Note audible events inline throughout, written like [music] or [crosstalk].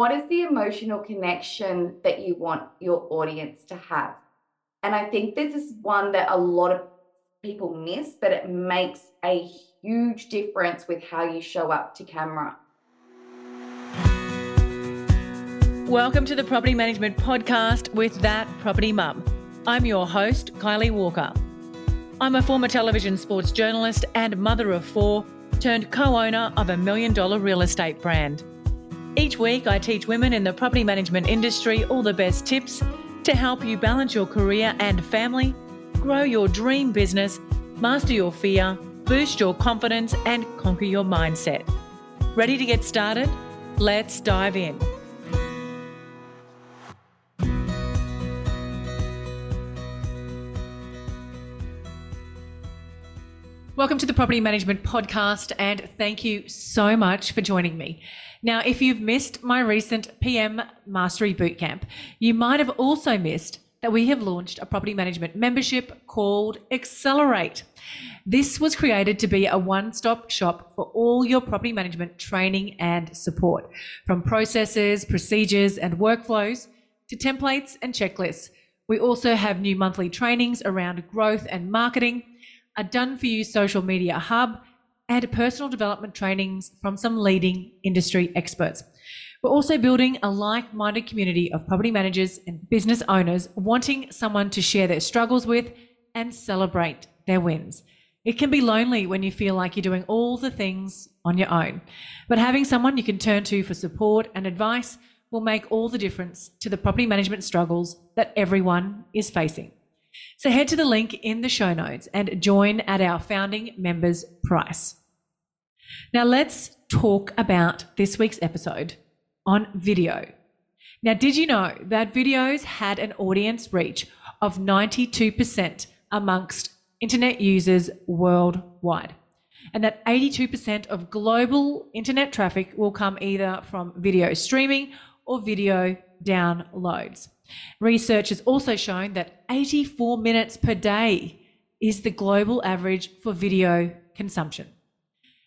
what is the emotional connection that you want your audience to have? And I think this is one that a lot of people miss, but it makes a huge difference with how you show up to camera. Welcome to the Property Management Podcast with That Property Mum. I'm your host, Kylie Walker. I'm a former television sports journalist and mother of four, turned co owner of a million dollar real estate brand. Each week, I teach women in the property management industry all the best tips to help you balance your career and family, grow your dream business, master your fear, boost your confidence, and conquer your mindset. Ready to get started? Let's dive in. Welcome to the Property Management Podcast, and thank you so much for joining me. Now, if you've missed my recent PM Mastery Bootcamp, you might have also missed that we have launched a property management membership called Accelerate. This was created to be a one stop shop for all your property management training and support, from processes, procedures, and workflows to templates and checklists. We also have new monthly trainings around growth and marketing, a done for you social media hub, and personal development trainings from some leading industry experts. We're also building a like minded community of property managers and business owners wanting someone to share their struggles with and celebrate their wins. It can be lonely when you feel like you're doing all the things on your own, but having someone you can turn to for support and advice will make all the difference to the property management struggles that everyone is facing. So head to the link in the show notes and join at our founding members price. Now, let's talk about this week's episode on video. Now, did you know that videos had an audience reach of 92% amongst internet users worldwide? And that 82% of global internet traffic will come either from video streaming or video downloads. Research has also shown that 84 minutes per day is the global average for video consumption.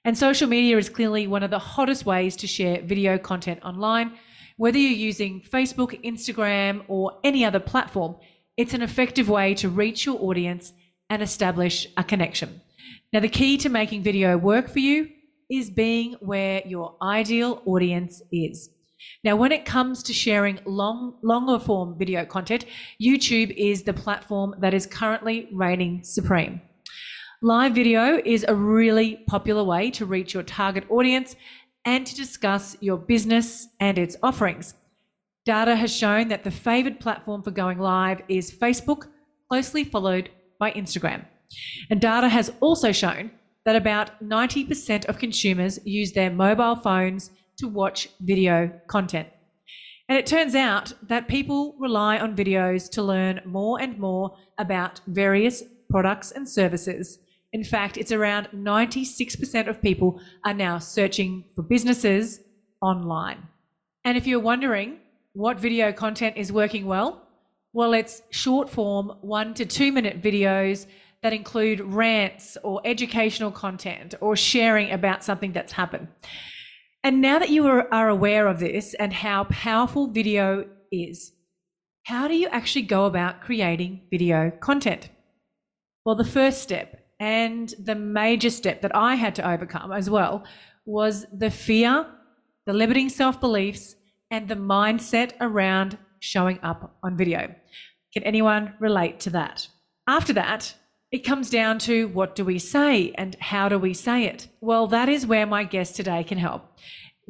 And social media is clearly one of the hottest ways to share video content online. Whether you're using Facebook, Instagram, or any other platform, it's an effective way to reach your audience and establish a connection. Now, the key to making video work for you is being where your ideal audience is. Now, when it comes to sharing long, longer form video content, YouTube is the platform that is currently reigning supreme. Live video is a really popular way to reach your target audience and to discuss your business and its offerings. Data has shown that the favored platform for going live is Facebook, closely followed by Instagram. And data has also shown that about 90% of consumers use their mobile phones to watch video content. And it turns out that people rely on videos to learn more and more about various products and services in fact, it's around 96% of people are now searching for businesses online. And if you're wondering what video content is working well, well, it's short form one to two minute videos that include rants or educational content or sharing about something that's happened. And now that you are aware of this and how powerful video is, how do you actually go about creating video content? Well, the first step and the major step that I had to overcome as well was the fear, the limiting self beliefs, and the mindset around showing up on video. Can anyone relate to that? After that, it comes down to what do we say and how do we say it? Well, that is where my guest today can help.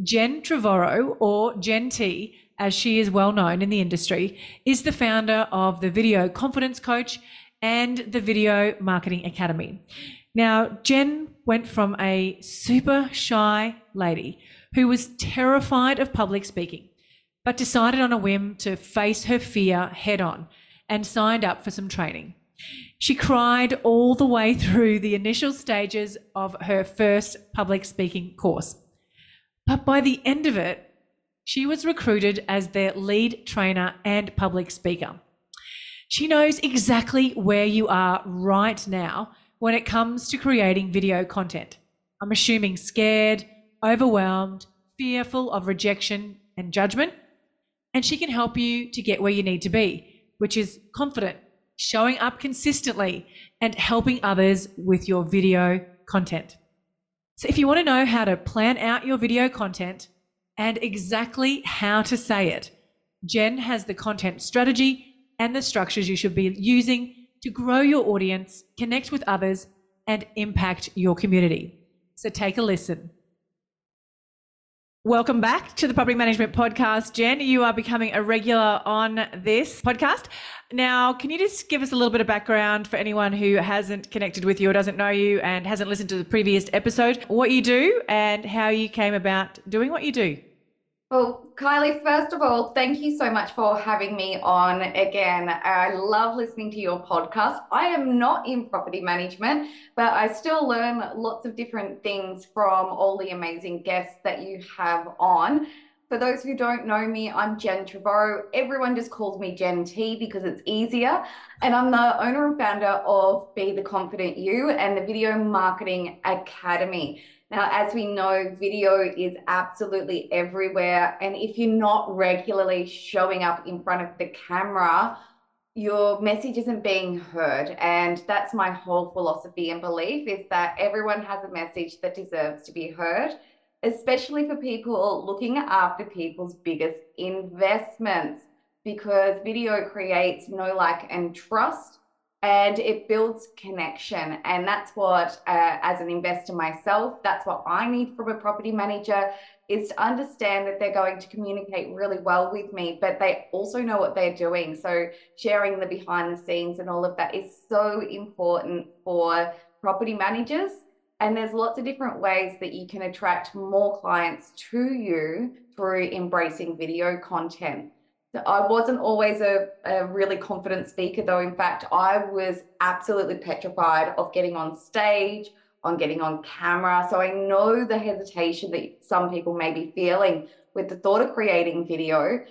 Jen Trevorrow, or Jen T, as she is well known in the industry, is the founder of the Video Confidence Coach and the Video Marketing Academy. Now, Jen went from a super shy lady who was terrified of public speaking, but decided on a whim to face her fear head on and signed up for some training. She cried all the way through the initial stages of her first public speaking course. But by the end of it, she was recruited as their lead trainer and public speaker. She knows exactly where you are right now when it comes to creating video content. I'm assuming scared, overwhelmed, fearful of rejection, and judgment. And she can help you to get where you need to be, which is confident, showing up consistently, and helping others with your video content. So, if you want to know how to plan out your video content and exactly how to say it, Jen has the content strategy and the structures you should be using to grow your audience, connect with others, and impact your community. So, take a listen. Welcome back to the Property Management Podcast. Jen, you are becoming a regular on this podcast. Now, can you just give us a little bit of background for anyone who hasn't connected with you or doesn't know you and hasn't listened to the previous episode, what you do and how you came about doing what you do? Well, Kylie, first of all, thank you so much for having me on again. I love listening to your podcast. I am not in property management, but I still learn lots of different things from all the amazing guests that you have on. For those who don't know me, I'm Jen Trevorrow. Everyone just calls me Jen T because it's easier. And I'm the owner and founder of Be the Confident You and the Video Marketing Academy. Now, as we know, video is absolutely everywhere. And if you're not regularly showing up in front of the camera, your message isn't being heard. And that's my whole philosophy and belief is that everyone has a message that deserves to be heard, especially for people looking after people's biggest investments, because video creates know like, and trust and it builds connection. And that's what, uh, as an investor myself, that's what I need from a property manager is to understand that they're going to communicate really well with me, but they also know what they're doing. So sharing the behind the scenes and all of that is so important for property managers. And there's lots of different ways that you can attract more clients to you through embracing video content. I wasn't always a, a, really confident speaker, though. In fact, I was absolutely petrified of getting on stage, on getting on camera. So I know the hesitation that some people may be feeling with the thought of creating video.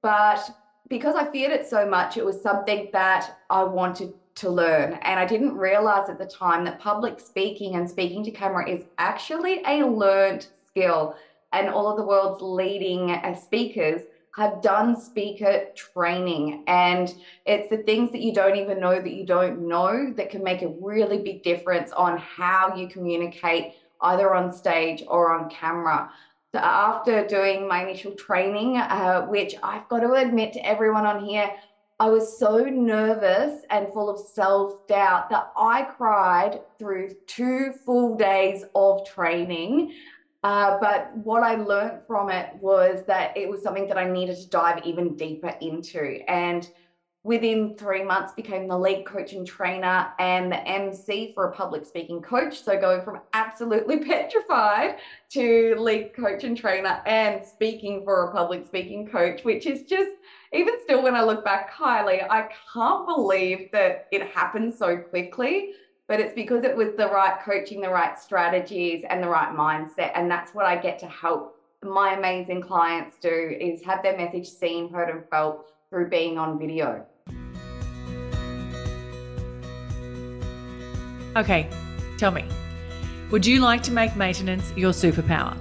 But because I feared it so much, it was something that I wanted to learn. And I didn't realize at the time that public speaking and speaking to camera is actually a learned skill. And all of the world's leading uh, speakers have done speaker training and it's the things that you don't even know that you don't know that can make a really big difference on how you communicate either on stage or on camera so after doing my initial training uh, which i've got to admit to everyone on here I was so nervous and full of self doubt that I cried through two full days of training. Uh, but what I learned from it was that it was something that I needed to dive even deeper into. And within three months became the lead coach and trainer and the MC for a public speaking coach. So going from absolutely [laughs] petrified to lead coach and trainer and speaking for a public speaking coach, which is just even still when I look back, Kylie, I can't believe that it happened so quickly but it's because it was the right coaching, the right strategies, and the right mindset. And that's what I get to help my amazing clients do is have their message seen, heard, and felt through being on video. Okay, tell me, would you like to make maintenance your superpower?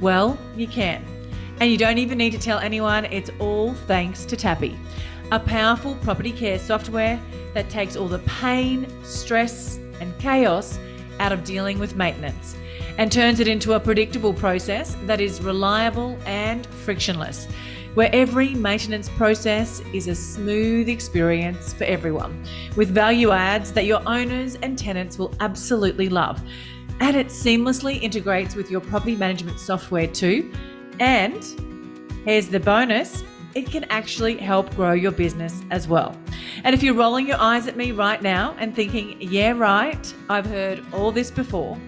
Well, you can. And you don't even need to tell anyone, it's all thanks to Tapi, a powerful property care software that takes all the pain, stress, and chaos out of dealing with maintenance and turns it into a predictable process that is reliable and frictionless, where every maintenance process is a smooth experience for everyone, with value adds that your owners and tenants will absolutely love. And it seamlessly integrates with your property management software too. And here's the bonus it can actually help grow your business as well. And if you're rolling your eyes at me right now and thinking, yeah, right, I've heard all this before,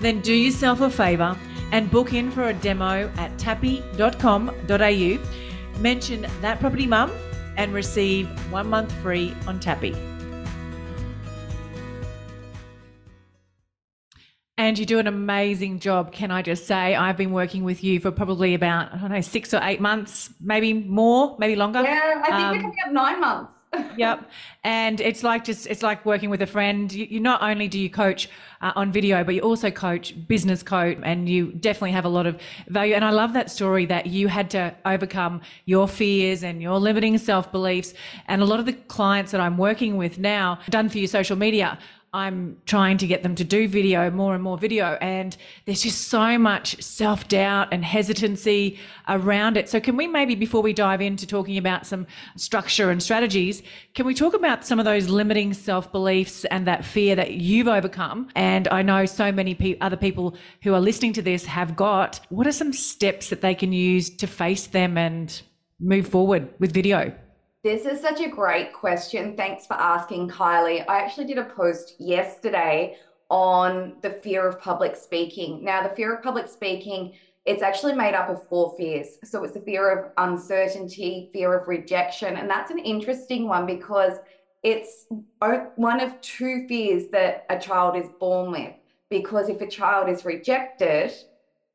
then do yourself a favor and book in for a demo at tapi.com.au. Mention that property mum and receive one month free on Tapi. And you do an amazing job, can I just say? I've been working with you for probably about, I don't know, six or eight months, maybe more, maybe longer. Yeah, I think um, we're coming up nine months. [laughs] yep. And it's like just it's like working with a friend. You, you not only do you coach uh, on video, but you also coach business coach, and you definitely have a lot of value. And I love that story that you had to overcome your fears and your limiting self beliefs. And a lot of the clients that I'm working with now, done for your social media, I'm trying to get them to do video, more and more video. And there's just so much self doubt and hesitancy around it. So, can we maybe, before we dive into talking about some structure and strategies, can we talk about some of those limiting self beliefs and that fear that you've overcome? And I know so many pe- other people who are listening to this have got. What are some steps that they can use to face them and move forward with video? This is such a great question. Thanks for asking, Kylie. I actually did a post yesterday on the fear of public speaking. Now, the fear of public speaking, it's actually made up of four fears. So it's the fear of uncertainty, fear of rejection. And that's an interesting one because it's one of two fears that a child is born with. Because if a child is rejected,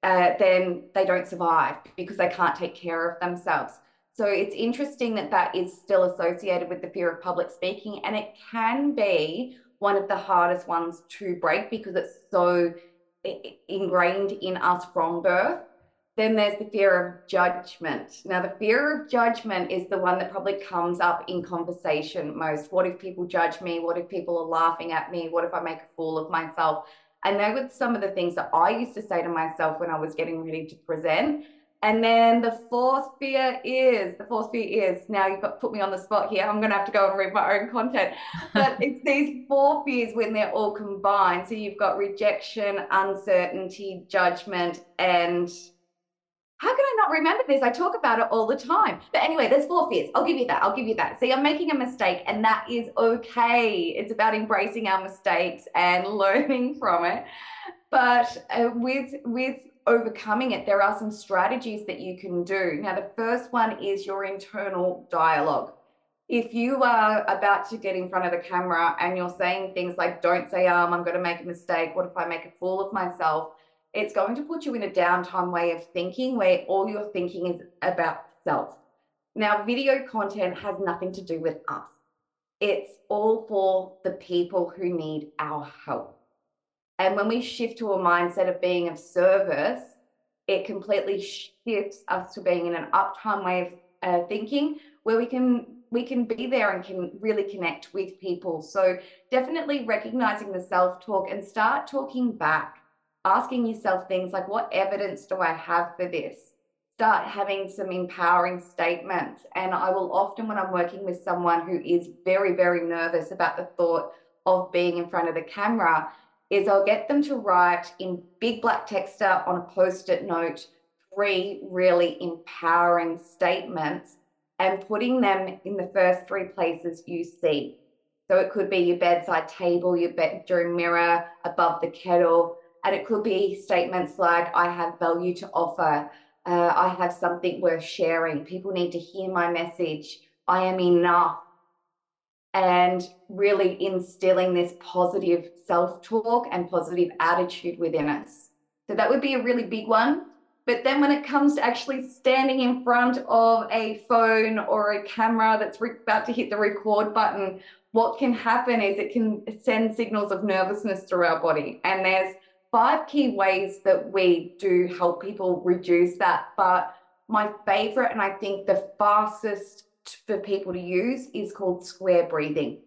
uh, then they don't survive because they can't take care of themselves. So it's interesting that that is still associated with the fear of public speaking, and it can be one of the hardest ones to break because it's so ingrained in us from birth. Then there's the fear of judgment. Now, the fear of judgment is the one that probably comes up in conversation most. What if people judge me? What if people are laughing at me? What if I make a fool of myself? And they were some of the things that I used to say to myself when I was getting ready to present. And then the fourth fear is the fourth fear is now you've got put me on the spot here. I'm gonna have to go and read my own content. [laughs] But it's these four fears when they're all combined. So you've got rejection, uncertainty, judgment, and how can I not remember this? I talk about it all the time. But anyway, there's four fears. I'll give you that. I'll give you that. See, I'm making a mistake, and that is okay. It's about embracing our mistakes and [laughs] learning from it. But uh, with with overcoming it, there are some strategies that you can do. Now, the first one is your internal dialogue. If you are about to get in front of the camera and you're saying things like, don't say, um, I'm going to make a mistake. What if I make a fool of myself? It's going to put you in a downtime way of thinking where all you're thinking is about self. Now, video content has nothing to do with us. It's all for the people who need our help. And when we shift to a mindset of being of service, it completely shifts us to being in an uptime way of uh, thinking where we can we can be there and can really connect with people. So definitely recognizing the self-talk and start talking back, asking yourself things like what evidence do I have for this? Start having some empowering statements. And I will often, when I'm working with someone who is very, very nervous about the thought of being in front of the camera, is I'll get them to write in big black text on a post-it note three really empowering statements and putting them in the first three places you see. So it could be your bedside table, your bedroom mirror, above the kettle, and it could be statements like, I have value to offer, uh, I have something worth sharing, people need to hear my message, I am enough, and really instilling this positive self talk and positive attitude within us. So that would be a really big one. But then when it comes to actually standing in front of a phone or a camera that's re- about to hit the record button, what can happen is it can send signals of nervousness through our body. And there's five key ways that we do help people reduce that. But my favorite, and I think the fastest for people to use is called square breathing.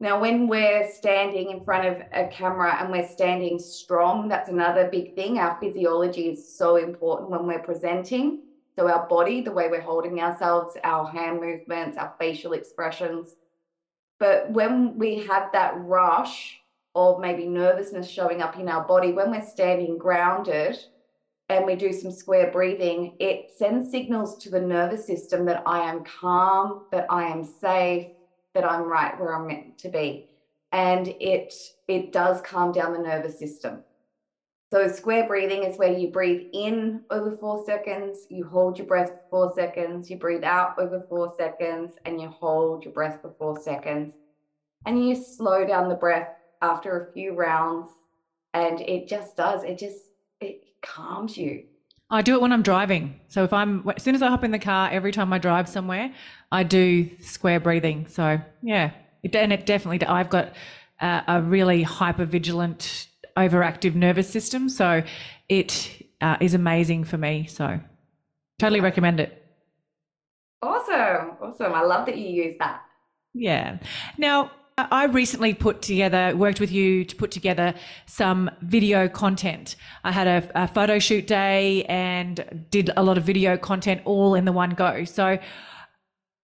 Now, when we're standing in front of a camera and we're standing strong, that's another big thing. Our physiology is so important when we're presenting. So, our body, the way we're holding ourselves, our hand movements, our facial expressions. But when we have that rush of maybe nervousness showing up in our body, when we're standing grounded, and we do some square breathing, it sends signals to the nervous system that I am calm, that I am safe, that I'm right where I'm meant to be. And it it does calm down the nervous system. So square breathing is where you breathe in over four seconds, you hold your breath for four seconds, you breathe out over four seconds, and you hold your breath for four seconds. And you slow down the breath after a few rounds. And it just does, it just it calms you. I do it when I'm driving. So if I'm as soon as I hop in the car, every time I drive somewhere, I do square breathing. So yeah, it, and it definitely. I've got a, a really hyper vigilant, overactive nervous system, so it uh, is amazing for me. So totally recommend it. Awesome, awesome. I love that you use that. Yeah. Now, I recently put together, worked with you to put together some video content. I had a, a, photo shoot day and did a lot of video content all in the one go. So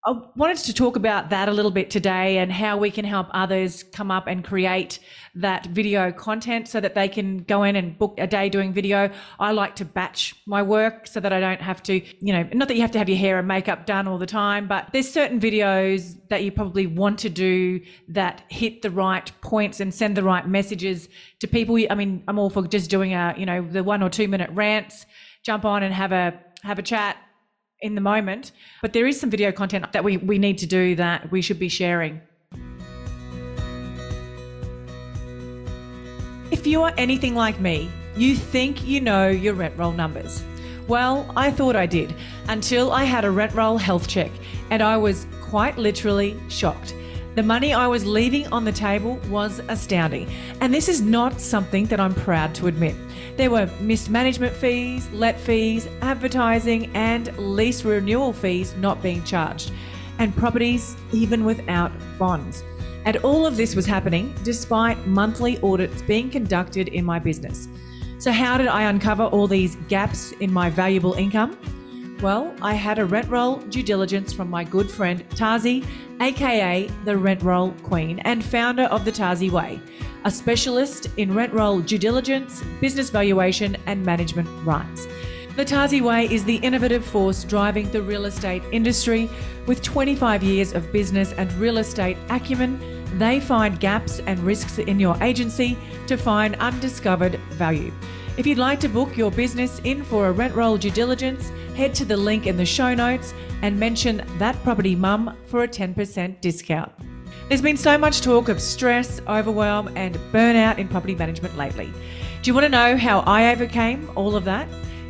I wanted to talk about that a little bit today and how we can help others come up and create that video content so that they can go in and book a day doing video. I like to batch my work so that I don't have to, you know, not that you have to have your hair and makeup done all the time, but there's certain videos that you probably want to do that hit the right points and send the right messages to people. I mean, I'm all for just doing a, you know, the one or two minute rants, jump on and have a have a chat in the moment. But there is some video content that we, we need to do that we should be sharing. If you are anything like me, you think you know your rent roll numbers. Well, I thought I did until I had a rent roll health check and I was quite literally shocked. The money I was leaving on the table was astounding, and this is not something that I'm proud to admit. There were missed management fees, let fees, advertising, and lease renewal fees not being charged, and properties even without bonds. And all of this was happening despite monthly audits being conducted in my business. So, how did I uncover all these gaps in my valuable income? Well, I had a rent roll due diligence from my good friend Tazi, aka the Rent Roll Queen and founder of the Tazi Way, a specialist in rent roll due diligence, business valuation, and management rights. The Tazi Way is the innovative force driving the real estate industry. With 25 years of business and real estate acumen, they find gaps and risks in your agency to find undiscovered value. If you'd like to book your business in for a rent roll due diligence, head to the link in the show notes and mention that property mum for a 10% discount. There's been so much talk of stress, overwhelm, and burnout in property management lately. Do you want to know how I overcame all of that?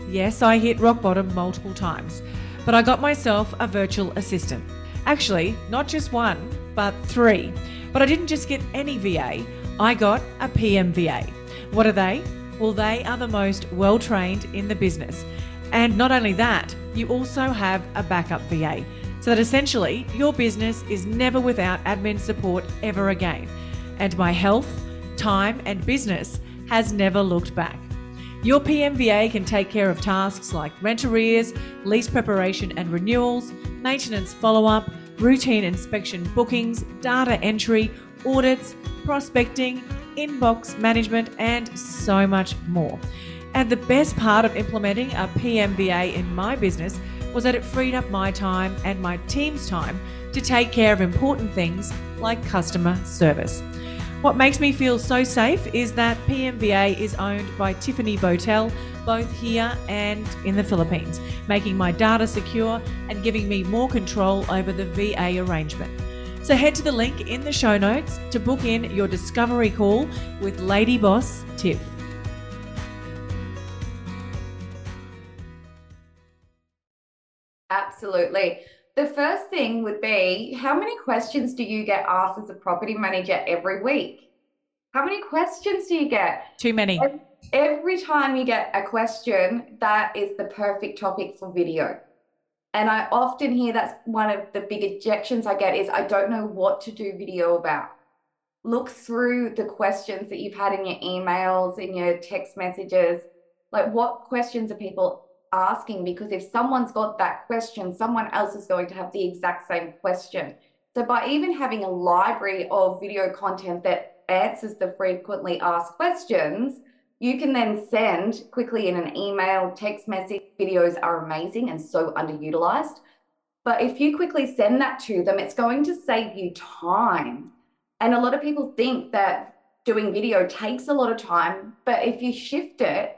Yes, I hit rock bottom multiple times, but I got myself a virtual assistant. Actually, not just one, but three. But I didn't just get any VA, I got a PMVA. What are they? Well, they are the most well trained in the business. And not only that, you also have a backup VA. So that essentially your business is never without admin support ever again. And my health, time, and business has never looked back. Your PMVA can take care of tasks like rent arrears, lease preparation and renewals, maintenance follow up, routine inspection bookings, data entry, audits, prospecting, inbox management, and so much more. And the best part of implementing a PMVA in my business was that it freed up my time and my team's time to take care of important things like customer service. What makes me feel so safe is that PMVA is owned by Tiffany Botel, both here and in the Philippines, making my data secure and giving me more control over the VA arrangement. So head to the link in the show notes to book in your discovery call with Lady Boss Tiff. Absolutely. The first thing would be how many questions do you get asked as a property manager every week? How many questions do you get? Too many. Every time you get a question, that is the perfect topic for video. And I often hear that's one of the big objections I get is I don't know what to do video about. Look through the questions that you've had in your emails, in your text messages. Like, what questions are people asking? Because if someone's got that question, someone else is going to have the exact same question. So, by even having a library of video content that answers the frequently asked questions, you can then send quickly in an email, text message. Videos are amazing and so underutilized. But if you quickly send that to them, it's going to save you time. And a lot of people think that doing video takes a lot of time, but if you shift it,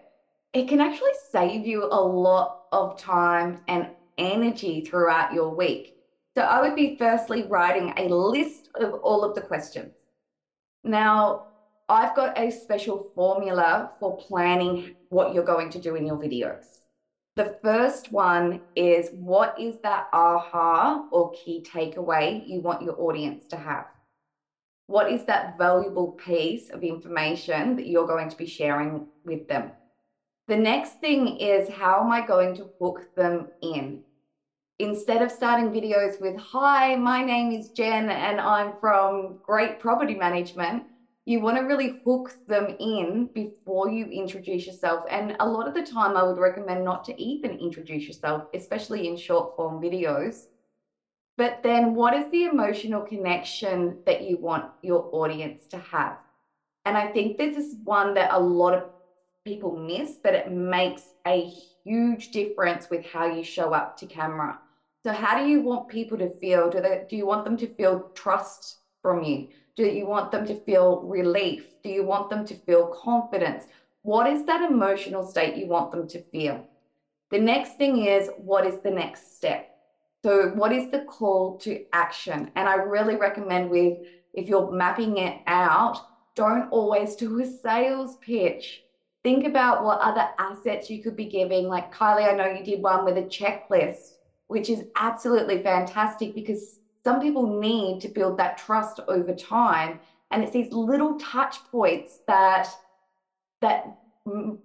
it can actually save you a lot of time and energy throughout your week. So I would be firstly writing a list of all of the questions. Now, I've got a special formula for planning what you're going to do in your videos. The first one is what is that aha or key takeaway you want your audience to have? What is that valuable piece of information that you're going to be sharing with them? The next thing is how am I going to hook them in? Instead of starting videos with, Hi, my name is Jen and I'm from Great Property Management, you want to really hook them in before you introduce yourself. And a lot of the time, I would recommend not to even introduce yourself, especially in short form videos. But then, what is the emotional connection that you want your audience to have? And I think this is one that a lot of people miss, but it makes a huge difference with how you show up to camera. So, how do you want people to feel? Do, they, do you want them to feel trust from you? Do you want them to feel relief? Do you want them to feel confidence? What is that emotional state you want them to feel? The next thing is what is the next step? So, what is the call to action? And I really recommend with if you're mapping it out, don't always do a sales pitch. Think about what other assets you could be giving. Like Kylie, I know you did one with a checklist, which is absolutely fantastic because some people need to build that trust over time and it's these little touch points that that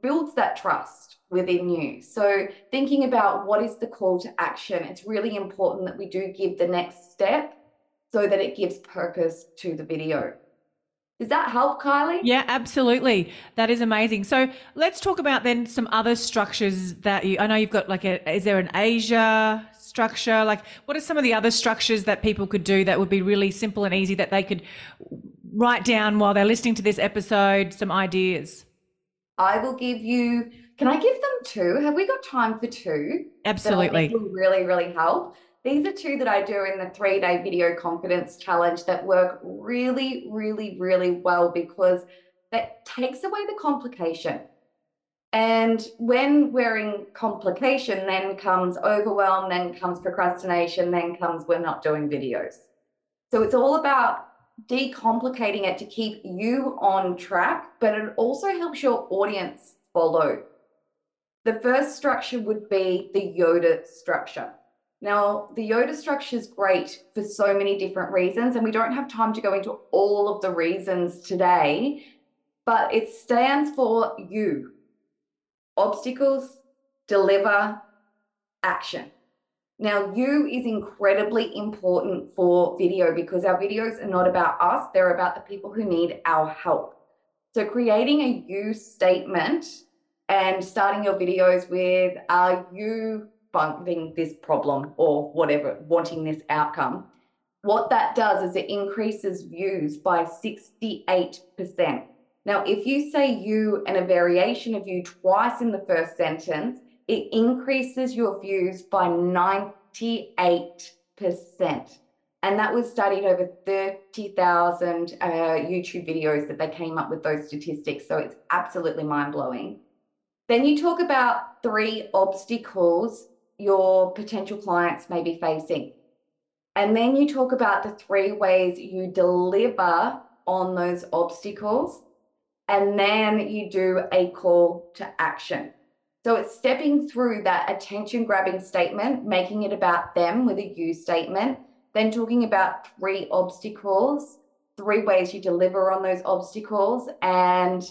builds that trust within you. So thinking about what is the call to action it's really important that we do give the next step so that it gives purpose to the video does that help, Kylie? Yeah, absolutely. That is amazing. So let's talk about then some other structures that you, I know you've got like a, is there an Asia structure? Like what are some of the other structures that people could do that would be really simple and easy that they could write down while they're listening to this episode, some ideas? I will give you, can I give them two? Have we got time for two? Absolutely. will really, really help. These are two that I do in the three day video confidence challenge that work really, really, really well because that takes away the complication. And when we're in complication, then comes overwhelm, then comes procrastination, then comes we're not doing videos. So it's all about decomplicating it to keep you on track, but it also helps your audience follow. The first structure would be the Yoda structure. Now, the Yoda structure is great for so many different reasons, and we don't have time to go into all of the reasons today, but it stands for you obstacles, deliver, action. Now, you is incredibly important for video because our videos are not about us, they're about the people who need our help. So, creating a you statement and starting your videos with, Are you finding this problem or whatever, wanting this outcome? What that does is it increases views by 68%. Now, if you say you and a variation of you twice in the first sentence, it increases your views by 98%. And that was studied over 30,000 uh, YouTube videos that they came up with those statistics. So it's absolutely mind blowing. Then you talk about three obstacles your potential clients may be facing. And then you talk about the three ways you deliver on those obstacles and then you do a call to action. So it's stepping through that attention grabbing statement, making it about them with a you statement, then talking about three obstacles, three ways you deliver on those obstacles, and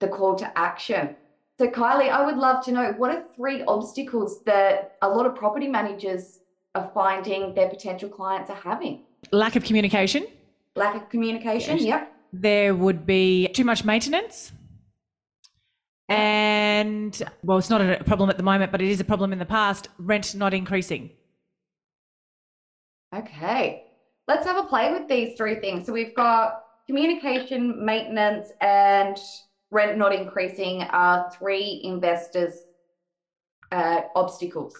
the call to action. So, Kylie, I would love to know what are three obstacles that a lot of property managers are finding their potential clients are having? Lack of communication. Lack of communication, yes. yep there would be too much maintenance. And well, it's not a problem at the moment, but it is a problem in the past rent not increasing. Okay, let's have a play with these three things. So we've got communication, maintenance, and rent not increasing are three investors' uh, obstacles.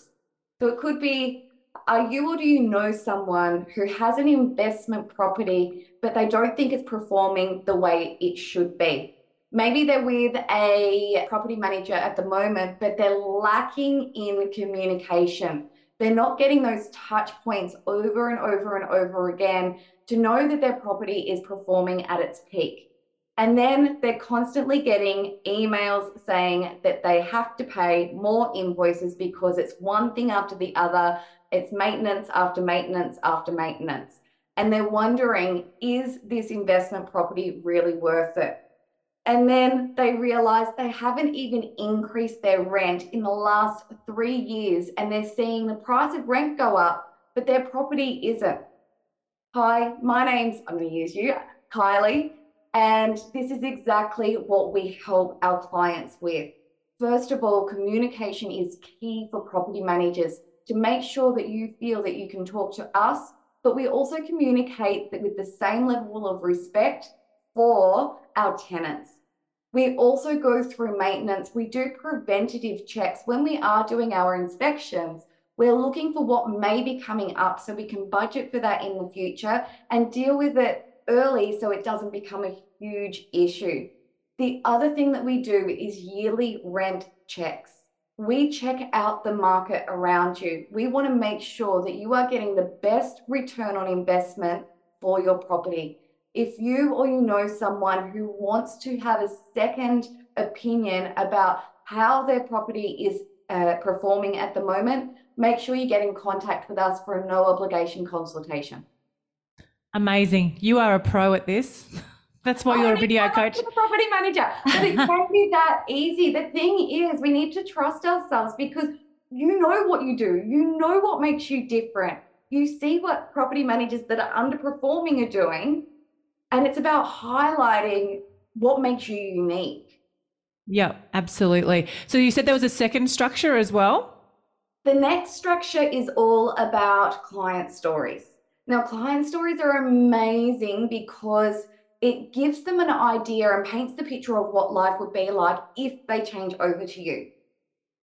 So it could be are you or do you know someone who has an investment property, but they don't think it's performing the way it should be? Maybe they're with a property manager at the moment, but they're lacking in communication. They're not getting those touch points over and over and over again to know that their property is performing at its peak. And then they're constantly getting emails saying that they have to pay more invoices because it's one thing after the other. It's maintenance after maintenance after maintenance. And they're wondering, is this investment property really worth it? And then they realize they haven't even increased their rent in the last three years, and they're seeing the price of rent go up, but their property isn't. Hi, my name's, I'm going to use you, Kylie, and this is exactly what we help our clients with. First of all, communication is key for property managers to make sure that you feel that you can talk to us, but we also communicate with the same level of respect for our tenants. We also go through maintenance. We do preventative checks. When we are doing our inspections, we're looking for what may be coming up so we can budget for that in the future and deal with it early so it doesn't become a huge issue. The other thing that we do is yearly rent checks. We check out the market around you. We want to make sure that you are getting the best return on investment for your property. If you or you know someone who wants to have a second opinion about how their property is uh, performing at the moment, make sure you get in contact with us for a no obligation consultation. Amazing. You are a pro at this. [laughs] That's why you're a video coach. A property manager. But it [laughs] can't be that easy. The thing is, we need to trust ourselves because you know what you do. You know what makes you different. You see what property managers that are underperforming are doing. And it's about highlighting what makes you unique. Yeah, absolutely. So you said there was a second structure as well? The next structure is all about client stories. Now, client stories are amazing because it gives them an idea and paints the picture of what life would be like if they change over to you.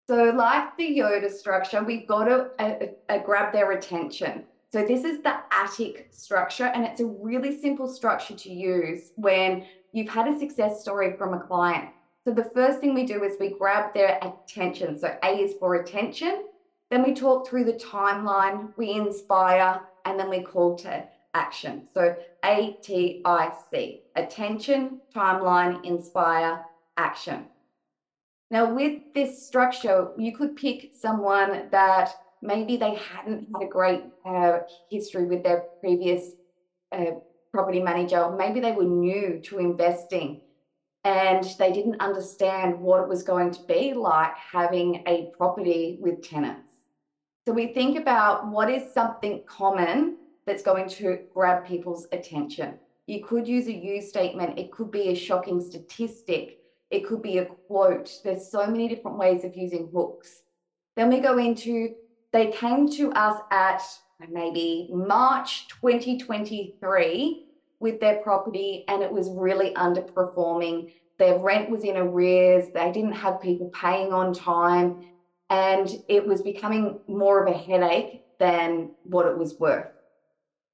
So, like the Yoda structure, we've got to uh, uh, grab their attention. So, this is the attic structure, and it's a really simple structure to use when you've had a success story from a client. So, the first thing we do is we grab their attention. So, A is for attention, then we talk through the timeline, we inspire, and then we call to action. So ATIC attention, timeline, inspire, action. Now, with this structure, you could pick someone that maybe they hadn't had a great uh, history with their previous uh, property manager, maybe they were new to investing and they didn't understand what it was going to be like having a property with tenants. So we think about what is something common that's going to grab people's attention. You could use a you statement, it could be a shocking statistic, it could be a quote. There's so many different ways of using hooks. Then we go into they came to us at maybe March 2023 with their property and it was really underperforming. Their rent was in arrears, they didn't have people paying on time and it was becoming more of a headache than what it was worth.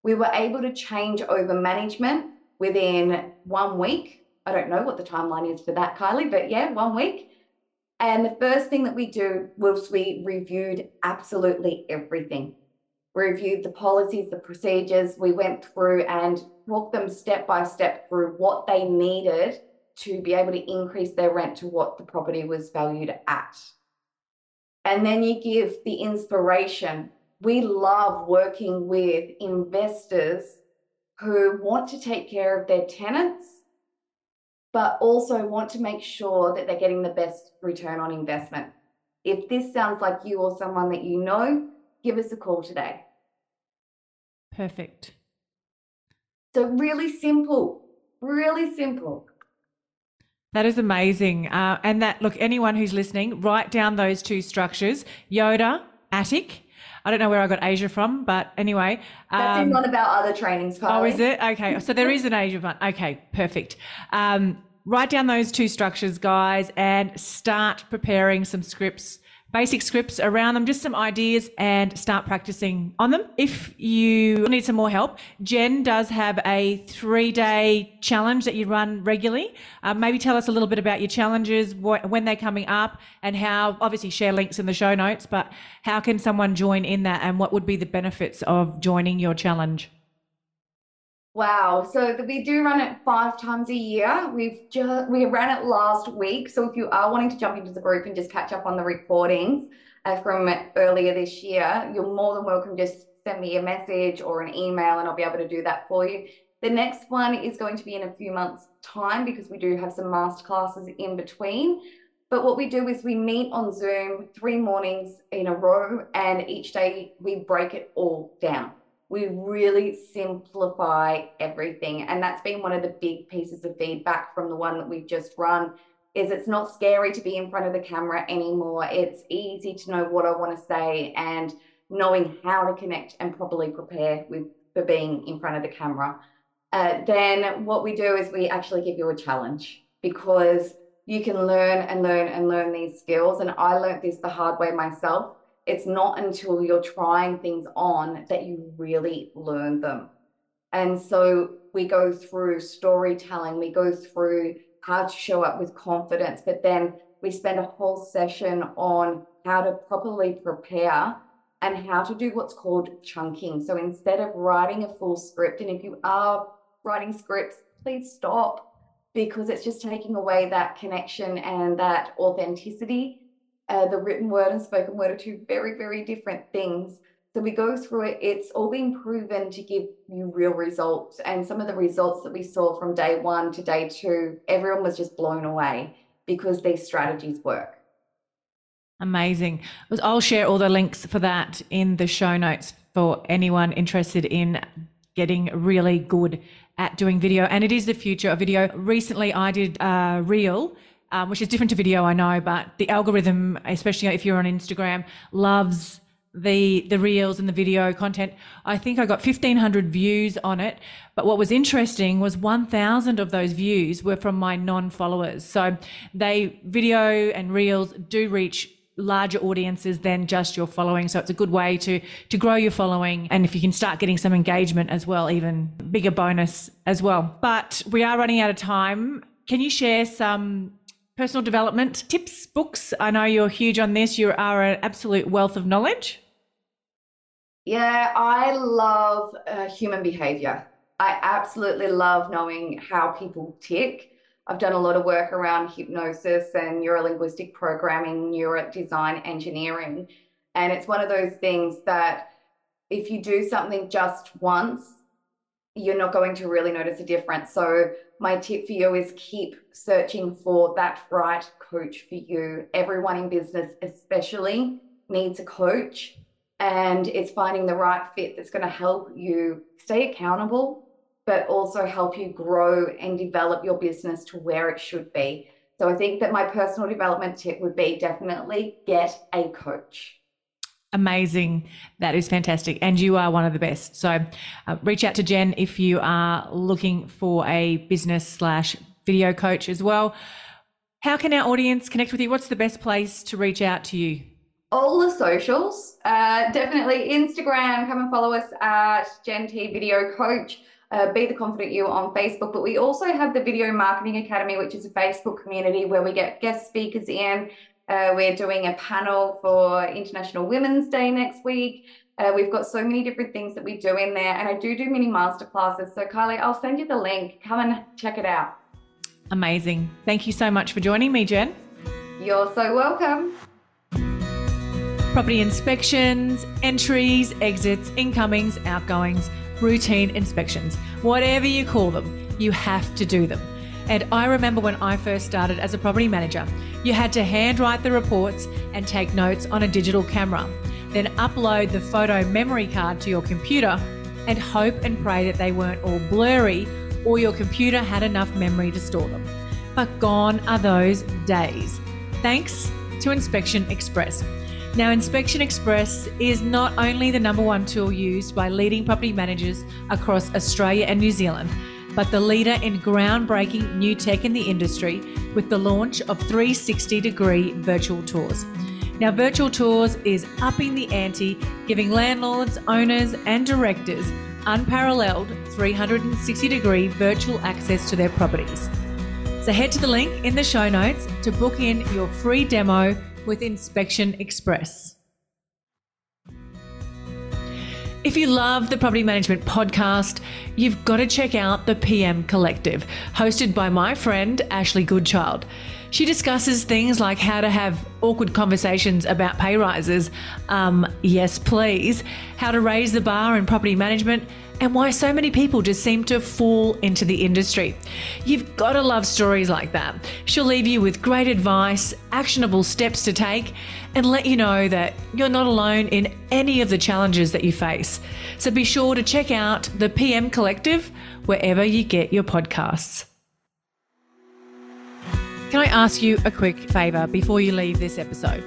We were able to change over management within one week. I don't know what the timeline is for that, Kylie, but yeah, one week. And the first thing that we do was we reviewed absolutely everything. We reviewed the policies, the procedures. We went through and walked them step by step through what they needed to be able to increase their rent to what the property was valued at and then you give the inspiration. We love working with investors who want to take care of their tenants, but also want to make sure that they're getting the best return on investment. If this sounds like you or someone that you know, give us a call today. Perfect. So, really simple, really simple. That is amazing. Uh, and that, look, anyone who's listening, write down those two structures Yoda, attic. I don't know where I got Asia from, but anyway. That's um, in one of our other trainings, Kylie. Oh, is it? Okay. So there is an Asia one. Okay, perfect. Um, write down those two structures, guys, and start preparing some scripts basic scripts around them, just some ideas, and start practicing on them. If you need some more help, Jen does have a three day challenge that you run regularly. Uh, maybe tell us a little bit about your challenges, wh- when they're coming up, and how obviously share links in the show notes, but how can someone join in that and what would be the benefits of joining your challenge? Wow. So we do run it five times a year. We've just we ran it last week. So if you are wanting to jump into the group and just catch up on the recordings uh, from earlier this year, you're more than welcome. Just send me a message or an email, and I'll be able to do that for you. The next one is going to be in a few months' time because we do have some masterclasses in between. But what we do is we meet on Zoom three mornings in a row, and each day we break it all down. We really simplify everything. And that's been one of the big pieces of feedback from the one that we've just run is it's not scary to be in front of the camera anymore. It's easy to know what I want to say and knowing how to connect and properly prepare with for being in front of the camera. Uh, then what we do is we actually give you a challenge because you can learn and learn and learn these skills. And I learned this the hard way myself. It's not until you're trying things on that you really learn them. And so we go through storytelling, we go through how to show up with confidence, but then we spend a whole session on how to properly prepare and how to do what's called chunking. So instead of writing a full script, and if you are writing scripts, please stop because it's just taking away that connection and that authenticity. Uh, the written word and spoken word are two very, very different things. So we go through it, it's all been proven to give you real results. And some of the results that we saw from day one to day two, everyone was just blown away because these strategies work. Amazing. I'll share all the links for that in the show notes for anyone interested in getting really good at doing video, and it is the future of video. Recently, I did a reel. Um, which is different to video, I know, but the algorithm, especially if you're on Instagram, loves the the reels and the video content. I think I got 1500 views on it, but what was interesting was 1000 of those views were from my non-followers. So they video and reels do reach larger audiences than just your following. So it's a good way to to grow your following, and if you can start getting some engagement as well, even bigger bonus as well. But we are running out of time. Can you share some personal development tips, books? I know you're huge on this. You are an absolute wealth of knowledge. Yeah, I love uh, human behavior. I absolutely love knowing how people tick. I've done a lot of work around hypnosis and neurolinguistic programming, neuro design engineering. And it's one of those things that if you do something just once, you're not going to really notice a difference. So, my tip for you is keep searching for that right coach for you. Everyone in business, especially, needs a coach, and it's finding the right fit that's going to help you stay accountable but also help you grow and develop your business to where it should be. So I think that my personal development tip would be definitely get a coach. Amazing. That is fantastic. And you are one of the best. So uh, reach out to Jen if you are looking for a business slash video coach as well. How can our audience connect with you? What's the best place to reach out to you? All the socials, uh, definitely Instagram. Come and follow us at JenT Video Coach uh, Be the Confident You on Facebook. But we also have the Video Marketing Academy, which is a Facebook community where we get guest speakers in. Uh, we're doing a panel for International Women's Day next week. Uh, we've got so many different things that we do in there, and I do do mini masterclasses. So, Kylie, I'll send you the link. Come and check it out. Amazing. Thank you so much for joining me, Jen. You're so welcome. Property inspections, entries, exits, incomings, outgoings routine inspections. Whatever you call them, you have to do them. And I remember when I first started as a property manager, you had to handwrite the reports and take notes on a digital camera, then upload the photo memory card to your computer and hope and pray that they weren't all blurry or your computer had enough memory to store them. But gone are those days. Thanks to Inspection Express. Now, Inspection Express is not only the number one tool used by leading property managers across Australia and New Zealand, but the leader in groundbreaking new tech in the industry with the launch of 360 degree virtual tours. Now, virtual tours is upping the ante, giving landlords, owners, and directors unparalleled 360 degree virtual access to their properties. So, head to the link in the show notes to book in your free demo with Inspection Express. If you love the Property Management Podcast, you've got to check out the PM Collective, hosted by my friend Ashley Goodchild. She discusses things like how to have awkward conversations about pay rises, um, yes, please, how to raise the bar in property management, and why so many people just seem to fall into the industry. You've got to love stories like that. She'll leave you with great advice, actionable steps to take, and let you know that you're not alone in any of the challenges that you face. So be sure to check out the PM Collective wherever you get your podcasts. Can I ask you a quick favour before you leave this episode?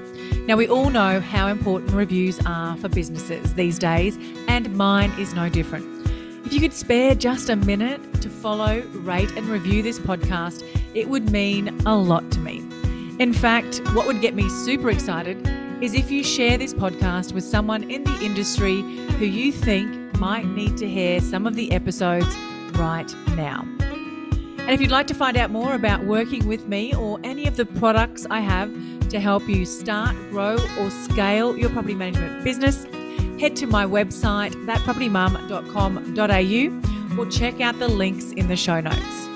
Now, we all know how important reviews are for businesses these days, and mine is no different. If you could spare just a minute to follow, rate, and review this podcast, it would mean a lot to me. In fact, what would get me super excited is if you share this podcast with someone in the industry who you think might need to hear some of the episodes right now. And if you'd like to find out more about working with me or any of the products I have to help you start, grow, or scale your property management business, head to my website, thatpropertymum.com.au, or check out the links in the show notes.